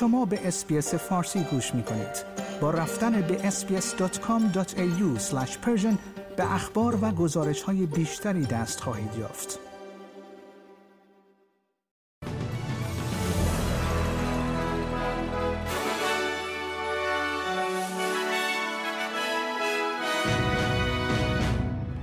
شما به اسپیس فارسی گوش می کنید. با رفتن به sbs.com.au به اخبار و گزارش های بیشتری دست خواهید یافت.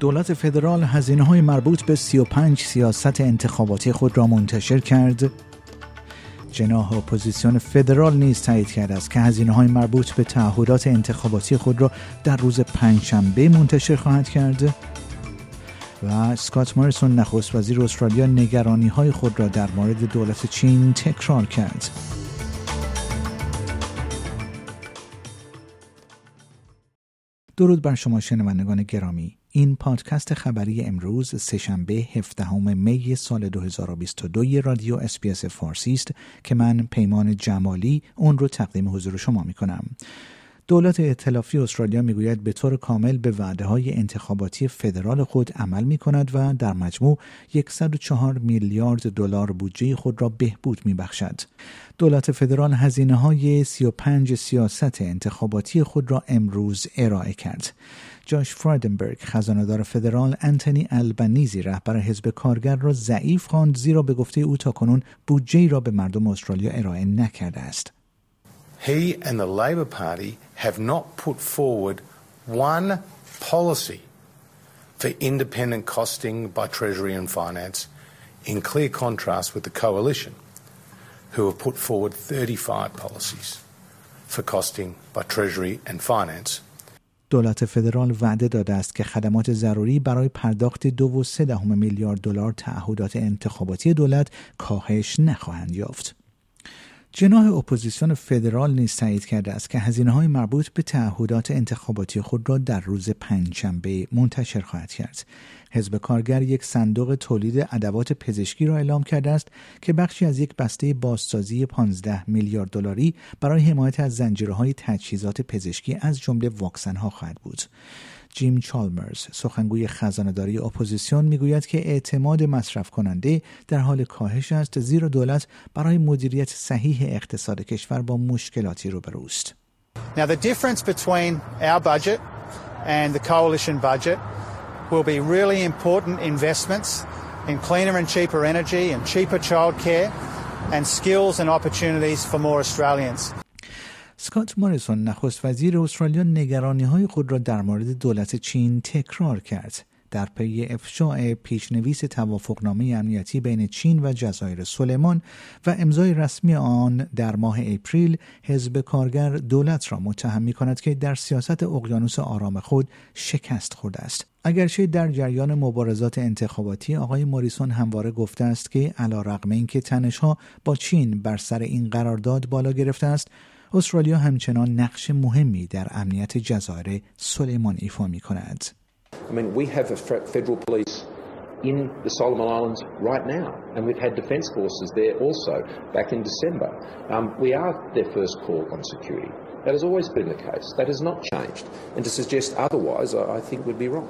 دولت فدرال هزینه های مربوط به 35 سیاست انتخاباتی خود را منتشر کرد جناح اپوزیسیون فدرال نیز تایید کرده است که هزینه های مربوط به تعهدات انتخاباتی خود را در روز پنجشنبه منتشر خواهد کرد و اسکات موریسون نخست وزیر استرالیا نگرانی های خود را در مورد دولت چین تکرار کرد. درود بر شما شنوندگان گرامی این پادکست خبری امروز سهشنبه 17 می سال 2022 رادیو SBS فارسی است که من پیمان جمالی اون رو تقدیم حضور شما می کنم. دولت ائتلافی استرالیا می‌گوید به طور کامل به وعده های انتخاباتی فدرال خود عمل می کند و در مجموع 104 میلیارد دلار بودجه خود را بهبود می بخشد. دولت فدرال هزینه های 35 سیاست انتخاباتی خود را امروز ارائه کرد. جاش فرایدنبرگ خزاندار فدرال انتونی البنیزی رهبر حزب کارگر را ضعیف خواند زیرا به گفته او تاکنون بودجه را به مردم استرالیا ارائه نکرده است. He and the Labor Party have not put forward one policy for independent costing by Treasury and Finance in clear contrast with the coalition who have put forward 35 policies for costing by Treasury and Finance دولت فدرال وعده داده است که خدمات ضروری برای پرداخت دو و سه دهم میلیارد دلار تعهدات انتخاباتی دولت کاهش نخواهند یافت. جناح اپوزیسیون فدرال نیز تایید کرده است که هزینه های مربوط به تعهدات انتخاباتی خود را در روز پنجشنبه منتشر خواهد کرد. حزب کارگر یک صندوق تولید ادوات پزشکی را اعلام کرده است که بخشی از یک بسته بازسازی 15 میلیارد دلاری برای حمایت از زنجیره‌های تجهیزات پزشکی از جمله واکسن ها خواهد بود. جیم چالمرز سخنگوی خزانهداری اپوزیسیون می‌گوید که اعتماد مصرف کننده در حال کاهش است زیرا دولت برای مدیریت صحیح اقتصاد کشور با مشکلاتی روبروست. Now the difference between our budget and the coalition budget will be really important investments in cleaner and cheaper energy and cheaper childcare and skills and opportunities for more Australians. سکات ماریسون نخست وزیر استرالیا نگرانی های خود را در مورد دولت چین تکرار کرد. در پی افشای پیشنویس توافقنامه امنیتی بین چین و جزایر سلیمان و امضای رسمی آن در ماه اپریل حزب کارگر دولت را متهم می کند که در سیاست اقیانوس آرام خود شکست خورده است اگرچه در جریان مبارزات انتخاباتی آقای موریسون همواره گفته است که علی رغم اینکه تنشها با چین بر سر این قرارداد بالا گرفته است استرالیا همچنان نقش مهمی در امنیت جزایر سلیمان ایفا می کند. I mean, we have a federal police in the Solomon Islands right now, and we've had defence forces there also back in December. Um, we are their first call on security. That has always been the case. That has not changed. And to suggest otherwise, I think would be wrong.